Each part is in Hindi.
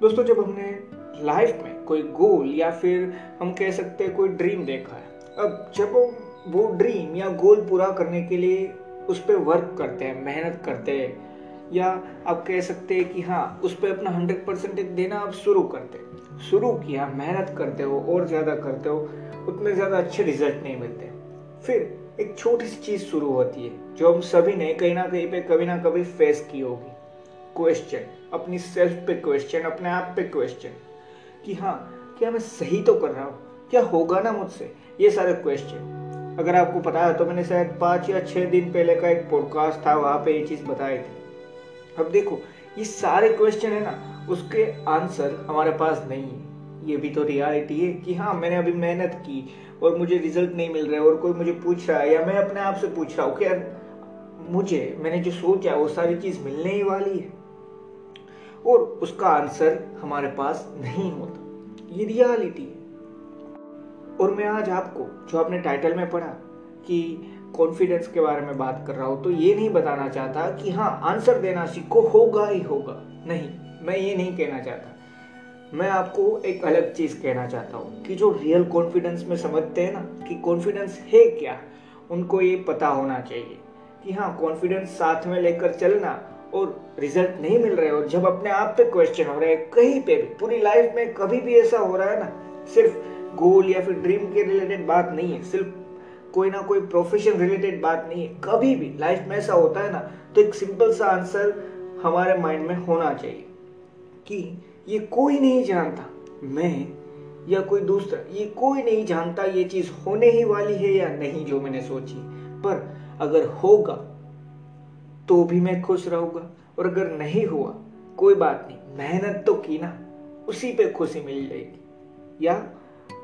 दोस्तों, जब हमने लाइफ में कोई गोल या फिर हम कह सकते हैं कोई ड्रीम देखा है, अब जब वो ड्रीम या गोल पूरा करने के लिए उस पर वर्क करते हैं, मेहनत करते हैं, या आप कह सकते हैं कि हाँ उस पर अपना हंड्रेड परसेंटेज देना आप शुरू करते शुरू किया, मेहनत करते हो, और ज़्यादा करते हो, उतने ज़्यादा अच्छे रिज़ल्ट नहीं मिलते। फिर एक छोटी सी चीज़ शुरू होती है, जो हम सभी ने कहीं ना कहीं पे कभी ना कभी फेस की होगी। क्वेश्चन अपनी सेल्फ पे क्वेश्चन अपने आप पे क्वेश्चन कि हाँ क्या मैं सही तो कर रहा हूँ? क्या होगा ना मुझसे? ये सारे क्वेश्चन अगर आपको पता है तो मैंने शायद पाँच या छः दिन पहले का एक पॉडकास्ट था, वहाँ पे ये चीज़ बताई थी. अब देखो, ये सारे क्वेश्चन है ना, उसके आंसर हमारे पास नहीं है. ये भी तो रियलिटी है कि हाँ मैंने अभी मेहनत की और मुझे रिज़ल्ट नहीं मिल रहा है और कोई मुझे पूछ रहा है या मैं अपने आप से पूछ रहा हूँ कि यार, मुझे, मैंने जो सोचा, वो सारी चीज़ मिलने ही वाली है. और उसका आंसर हमारे पास नहीं होता। ये रियलिटी और मैं आज आपको, जो आपने टाइटल में पढ़ा कि कॉन्फिडेंस के बारे में बात कर रहा हूँ तो ये नहीं बताना चाहता कि हाँ आंसर देना सीखो, होगा ही होगा। नहीं, मैं ये नहीं कहना चाहता। मैं आपको एक अलग चीज़ कहना चाहता हूँ कि जो रियल कॉन्फिडेंस में समझते हैं ना, कि कॉन्फिडेंस है क्या, उनको ये पता होना चाहिए कि हाँ कॉन्फिडेंस साथ में लेकर चलना और रिज़ल्ट नहीं मिल रहे और जब अपने आप पे क्वेश्चन हो रहे हैं, कहीं पे भी, पूरी लाइफ में कभी भी ऐसा हो रहा है ना, सिर्फ़ गोल या फिर ड्रीम के रिलेटेड बात नहीं है, सिर्फ़ कोई ना कोई प्रोफेशन रिलेटेड बात नहीं है, कभी भी लाइफ में ऐसा होता है ना तो एक सिंपल सा आंसर हमारे माइंड में होना चाहिए कि ये कोई नहीं जानता मैं या कोई दूसरा, ये कोई नहीं जानता ये चीज़ होने ही वाली है या नहीं जो मैंने सोची। पर अगर होगा तो भी मैं खुश रहूँगा। और अगर नहीं हुआ, कोई बात नहीं, मेहनत तो की ना, उसी पे खुशी मिल जाएगी। या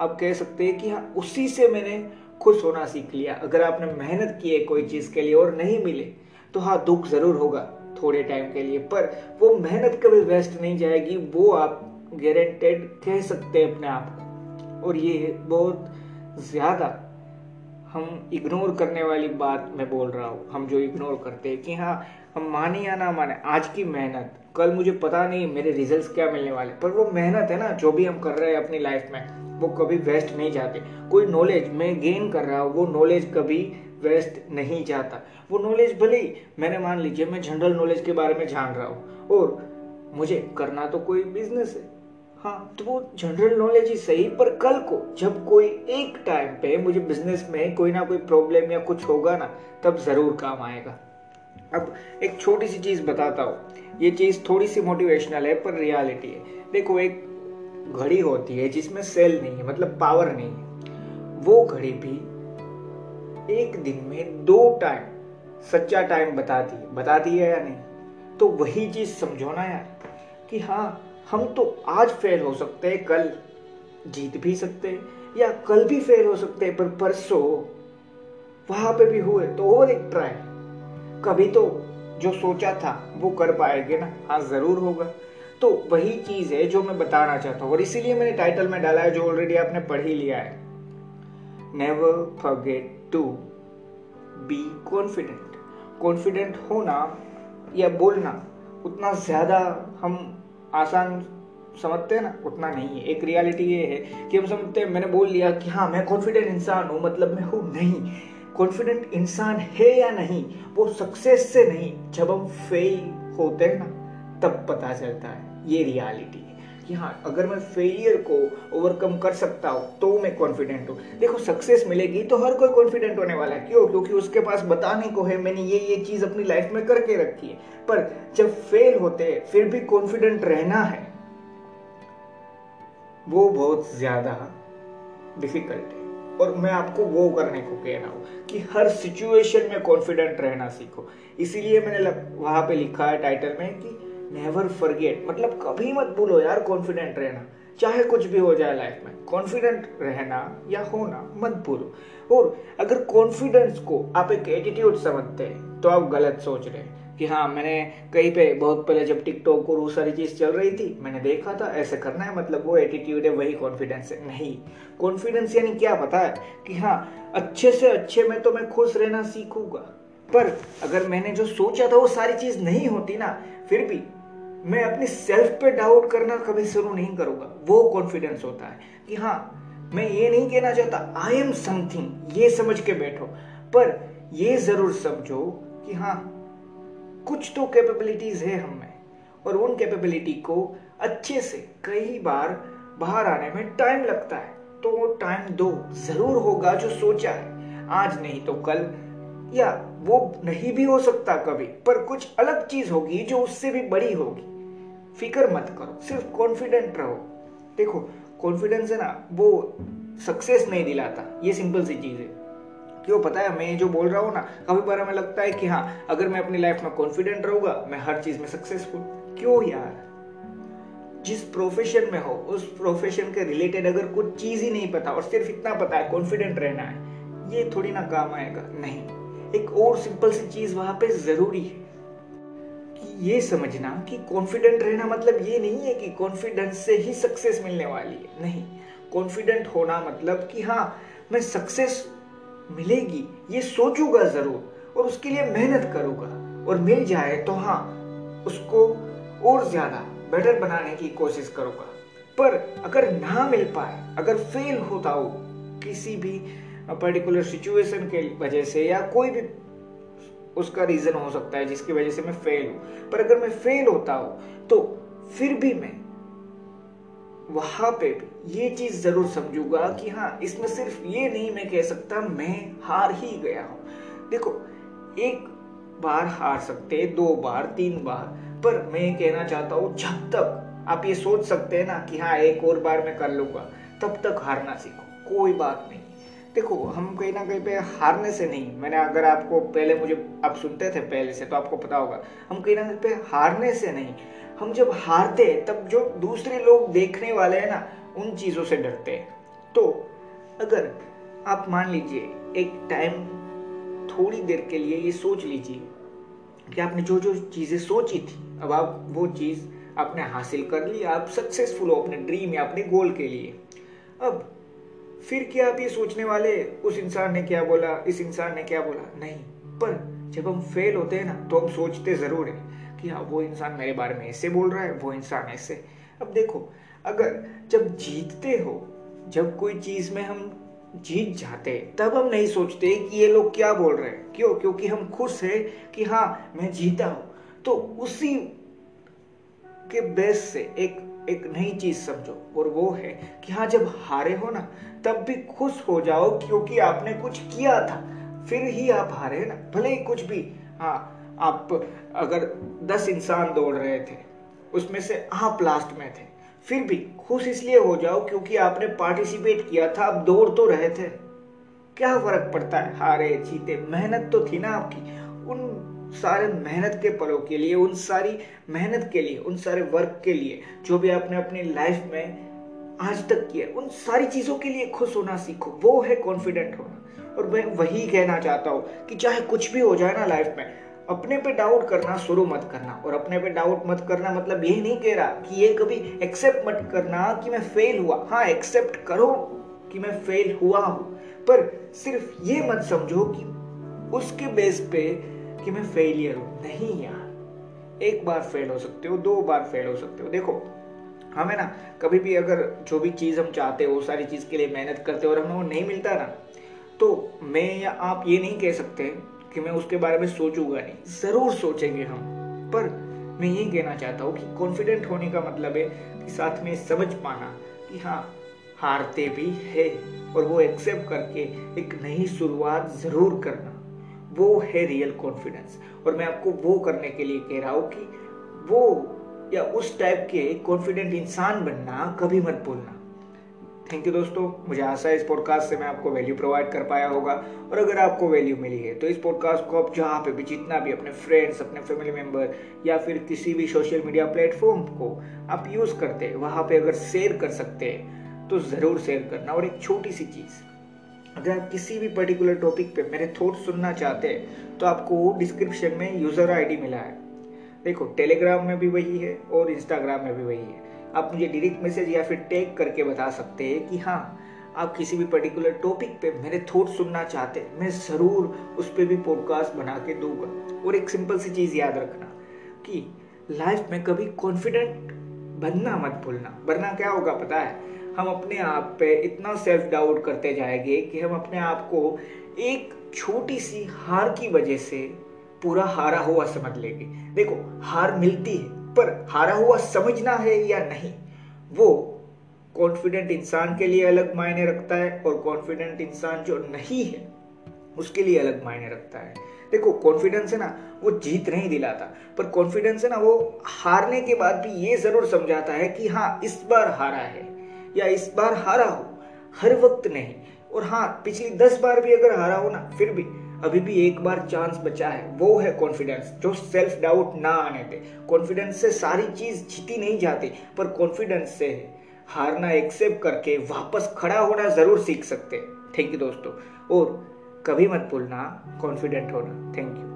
आप कह सकते हैं कि हाँ उसी से मैंने खुश होना सीख लिया। अगर आपने मेहनत की है कोई चीज़ के लिए और नहीं मिले तो हाँ दुख ज़रूर होगा थोड़े टाइम के लिए। पर वो मेहनत कभी वेस्ट नहीं जाएगी, वो आप गारंटेड कह सकते हैं अपने आप को। और ये बहुत ज़्यादा हम इग्नोर करने वाली बात मैं बोल रहा हूँ। हम जो इग्नोर करते हैं कि हाँ हम माने या ना माने, आज की मेहनत, कल मुझे पता नहीं मेरे रिजल्ट्स क्या मिलने वाले पर वो मेहनत है ना, जो भी हम कर रहे हैं अपनी लाइफ में, वो कभी वेस्ट नहीं जाते। कोई नॉलेज मैं गेन कर रहा हूँ, वो नॉलेज कभी वेस्ट नहीं जाता। वो नॉलेज भले ही, मैंने मान लीजिए, मैं जनरल नॉलेज के बारे में जान रहा हूँ। और मुझे करना तो कोई बिज़नेस है। हाँ तो वो जनरल नॉलेज ही सही, पर कल को जब कोई एक टाइम पे मुझे बिज़नेस में कोई ना कोई प्रॉब्लम या कुछ होगा ना, तब ज़रूर काम आएगा। अब एक छोटी सी चीज़ बताता हूँ। ये चीज़ थोड़ी सी मोटिवेशनल है, पर रियलिटी है। देखो, एक घड़ी होती है जिसमें सेल नहीं है मतलब पावर नहीं है। वो घड़ी भी एक दिन में दो टाइम सच्चा टाइम बताती है। बताती है या नहीं? तो वही चीज़ समझो ना यार, कि हाँ हम तो आज फेल हो सकते हैं, कल जीत भी सकते हैं, या कल भी फेल हो सकते हैं, पर परसों वहाँ पे भी हुए तो और एक ट्राई कभी तो जो सोचा था, वो कर पाएँगे ना? हाँ ज़रूर होगा। तो वही चीज़ है जो मैं बताना चाहता हूँ, और इसीलिए मैंने टाइटल में डाला है, जो ऑलरेडी आपने पढ़ ही लिया है। Never forget to be confident confident होना या बोलना, उतना ज़्यादा हम आसान समझते हैं ना, उतना नहीं है। एक रियलिटी ये है कि हम समझते हैं, मैंने बोल लिया कि हाँ मैं कॉन्फिडेंट इंसान हूँ मतलब मैं हूँ नहीं। कॉन्फिडेंट इंसान है या नहीं, वो सक्सेस से नहीं। जब हम फेल होते हैं ना, तब पता चलता है, ये रियलिटी है। कि हाँ अगर मैं फेलियर को ओवरकम कर सकता हूँ तो मैं कॉन्फिडेंट हूँ। देखो सक्सेस मिलेगी तो हर कोई कॉन्फिडेंट होने वाला है। क्यों? क्योंकि उसके पास बताने को है, मैंने ये ये चीज़ अपनी लाइफ में करके रखी है। पर जब फेल होते फिर भी कॉन्फिडेंट रहना है, वो बहुत ज़्यादा डिफ़िकल्ट है। और मैं आपको वो करने को कह रहा हूँ कि हर सिचुएशन में कॉन्फिडेंट रहना सीखो। इसीलिए मैंने वहाँ पे लिखा है टाइटल में कि नेवर फॉरगेट मतलब कभी मत भूलो यार कॉन्फिडेंट रहना। चाहे कुछ भी हो जाए लाइफ में कॉन्फिडेंट रहना या होना, मत भूलो। और अगर कॉन्फिडेंस को आप एक एटीट्यूड समझते हैं तो आप गलत सोच रहे हैं कि हाँ मैंने कहीं पे बहुत पहले जब टिकटॉक और वो सारी चीज़ चल रही थी, मैंने देखा था, ऐसे करना है मतलब वो एटीट्यूड है, वही कॉन्फिडेंस है। नहीं कॉन्फिडेंस यानी क्या पता है कि हाँ अच्छे से अच्छे में तो मैं खुश रहना सीखूँगा, पर अगर मैंने जो सोचा था वो सारी चीज़ नहीं होती ना, फिर भी मैं अपनी सेल्फ पे डाउट करना कभी शुरू नहीं करूँगा। वो कॉन्फिडेंस होता है कि हाँ मैं ये नहीं कहना चाहता आई एम समथिंग ये समझ के बैठो। पर ये ज़रूर समझो कि हाँ कुछ तो कैपेबिलिटीज है हम में, और उन कैपेबिलिटी को अच्छे से कई बार बाहर आने में टाइम लगता है। तो वो टाइम दो ज़रूर होगा जो सोचा है। आज नहीं तो कल, या वो नहीं भी हो सकता कभी, पर कुछ अलग चीज़ होगी जो उससे भी बड़ी होगी। फ़िक्र मत करो, सिर्फ़ कॉन्फिडेंट रहो। देखो कॉन्फिडेंस है ना, वो सक्सेस नहीं दिलाता, ये सिंपल सी चीज़ है। क्यों? पता है, मैं जो बोल रहा हूँ ना, कभी बार हमें लगता है कि हाँ अगर मैं अपनी लाइफ में कॉन्फिडेंट रहूँगा, मैं हर चीज़ में सक्सेसफुल क्यों यार? जिस प्रोफेशन में हो, उस प्रोफेशन के रिलेटेड अगर कुछ चीज़ ही नहीं पता, और सिर्फ़ इतना पता है कॉन्फिडेंट रहना है, ये थोड़ी ना काम आएगा। नहीं, एक और सिंपल सी चीज़ वहाँ पे ज़रूरी है। ये समझना कि कॉन्फिडेंट रहना मतलब ये नहीं है कि कॉन्फिडेंस से ही सक्सेस मिलने वाली है। नहीं कॉन्फिडेंट होना मतलब कि हाँ मैं सक्सेस मिलेगी, ये सोचूँगा ज़रूर और उसके लिए मेहनत करूँगा। और मिल जाए तो हाँ उसको और ज़्यादा बेटर बनाने की कोशिश करूँगा। पर अगर ना मिल पाए, अगर फेल होता हो किसी भी पर्टिकुलर सिचुएशन के वजह से या कोई भी उसका रीजन हो सकता है, जिसकी वजह से मैं फेल हूँ। पर अगर मैं फेल होता हूँ तो फिर भी मैं वहाँ पे भी ये चीज़ ज़रूर समझूँगा कि हाँ इसमें सिर्फ़ ये नहीं मैं कह सकता, मैं हार ही गया हूँ। देखो, एक बार हार सकते, दो बार, तीन बार, पर मैं कहना चाहता हूँ, जब तक आप ये सोच सकते हैं ना कि हाँ एक और बार मैं कर लूँगा, तब तक हारना सीखो, कोई बात नहीं। देखो, हम कहीं ना कहीं पे हारने से नहीं। मैंने अगर आपको पहले मुझे, आप सुनते थे पहले से तो आपको पता होगा। हम कहीं ना कहीं पे हारने से नहीं। हम जब हारते हैं, तब जो दूसरे लोग देखने वाले हैं ना, उन चीज़ों से डरते हैं। तो अगर आप मान लीजिए, एक टाइम थोड़ी देर के लिए ये सोच लीजिए कि आपने जो जो चीज़ें सोची थी, अब आप वो चीज़ आपने हासिल कर ली, आप सक्सेसफुल हो अपने ड्रीम या अपने गोल के लिए। अब फिर क्या आप ये सोचने वाले, उस इंसान ने क्या बोला, इस इंसान ने क्या बोला? नहीं। पर जब हम फेल होते हैं ना तो हम सोचते ज़रूर है कि हाँ वो इंसान मेरे बारे में ऐसे बोल रहा है, वो इंसान ऐसे। अब देखो, अगर जब जीतते हो, जब कोई चीज़ में हम जीत जाते तब हम नहीं सोचते कि ये लोग क्या बोल रहे हैं। क्यों? क्योंकि हम खुश है कि हाँ मैं जीता हूँ। तो उसी के बेस से एक एक नई चीज़ समझो, और वो है कि हाँ जब हारे हो ना, तब भी खुश हो जाओ क्योंकि आपने कुछ किया था। फिर ही आप हारे ना, भले ही कुछ भी। हाँ आप अगर दस इंसान दौड़ रहे थे, उसमें से आप लास्ट में थे, फिर भी खुश इसलिए हो जाओ क्योंकि आपने पार्टिसिपेट किया था, आप दौड़ तो रहे थे। क्या फ़र्क पड़ता है? हारे, जीते, मेहनत तो थी ना आपकी। उन सारे मेहनत के पलों के लिए, उन सारी मेहनत के लिए, उन सारे वर्क के लिए, जो भी आपने अपनी लाइफ में आज तक किया, उन सारी चीज़ों के लिए खुश होना सीखो। वो है कॉन्फिडेंट होना। और मैं वही कहना चाहता हूँ कि चाहे कुछ भी हो जाए ना लाइफ में, अपने पे डाउट करना, शुरू मत करना। और अपने पे डाउट मत करना मतलब ये नहीं कह रहा कि ये कभी एक्सेप्ट मत करना कि मैं फेल हुआ। हाँ एक्सेप्ट करो कि मैं फेल हुआ हूँ। पर सिर्फ़ ये मत समझो कि उसके बेस पे कि मैं फेलियर हूँ। नहीं यार। एक बार फेल हो सकते हो, दो बार फेल हो सकते हो। देखो, हमें ना, कभी भी अगर जो भी चीज़ हम चाहते हो सारी चीज़ के लिए मेहनत करते हो और हमें वो नहीं मिलता ना तो मैं या आप ये नहीं कह सकते कि मैं उसके बारे में सोचूँगा नहीं। ज़रूर सोचेंगे हम, पर मैं यही कहना चाहता हूँ कि कॉन्फिडेंट होने का मतलब है कि साथ में समझ पाना कि हाँ हारते भी है और वो एक्सेप्ट करके एक नई शुरुआत ज़रूर करना। वो है रियल कॉन्फिडेंस और मैं आपको वो करने के लिए कह रहा हूँ कि वो या उस टाइप के कॉन्फिडेंट इंसान बनना कभी मत भूलना. थैंक यू दोस्तों. मुझे आशा है इस पॉडकास्ट से मैं आपको वैल्यू प्रोवाइड कर पाया होगा. और अगर आपको वैल्यू मिली है तो इस पॉडकास्ट को आप जहाँ पे भी, जितना भी अपने फ्रेंड्स अपने फैमिली मेंबर या फिर किसी भी सोशल मीडिया प्लेटफॉर्म को आप यूज़ करते हैं, वहाँ पे अगर शेयर कर सकते हैं तो ज़रूर शेयर करना. और एक छोटी सी चीज़ अगर आप किसी भी पर्टिकुलर टॉपिक पे मेरे थॉट सुनना चाहते हैं तो आपको डिस्क्रिप्शन में यूज़र आईडी मिला है। देखो टेलीग्राम में भी वही है और इंस्टाग्राम में भी वही है। आप मुझे डायरेक्ट मैसेज या फिर टैग करके बता सकते हैं कि हाँ आप किसी भी पर्टिकुलर टॉपिक पे मेरे थॉट सुनना चाहते हैं, मैं ज़रूर उस पर भी पॉडकास्ट बना के दूँगा। और एक सिंपल सी चीज़ याद रखना कि लाइफ में कभी कॉन्फिडेंट बनना मत भूलना। वरना क्या होगा पता है? हम अपने आप पे इतना सेल्फ डाउट करते जाएँगे कि हम अपने आप को एक छोटी सी हार की वजह से पूरा हारा हुआ समझ लेंगे। देखो, हार मिलती है, पर हारा हुआ समझना है या नहीं, वो कॉन्फिडेंट इंसान के लिए अलग मायने रखता है और कॉन्फिडेंट इंसान जो नहीं है, उसके लिए अलग मायने रखता है। देखो कॉन्फिडेंस है ना, वो जीत नहीं दिलाता, पर कॉन्फिडेंस है ना, वो हारने के बाद भी ये ज़रूर समझाता है कि हाँ इस बार हारा है। या इस बार हारा हो, हर वक्त नहीं। और हाँ पिछली दस बार भी अगर हारा हो ना, फिर भी, अभी भी एक बार चांस बचा है। वो है कॉन्फिडेंस जो सेल्फ डाउट ना आने दे। कॉन्फिडेंस से सारी चीज़ जीती नहीं जाती, पर कॉन्फिडेंस से हारना एक्सेप्ट करके वापस खड़ा होना ज़रूर सीख सकते थैंक यू दोस्तों। और कभी मत भूलना कॉन्फिडेंट होना। Thank you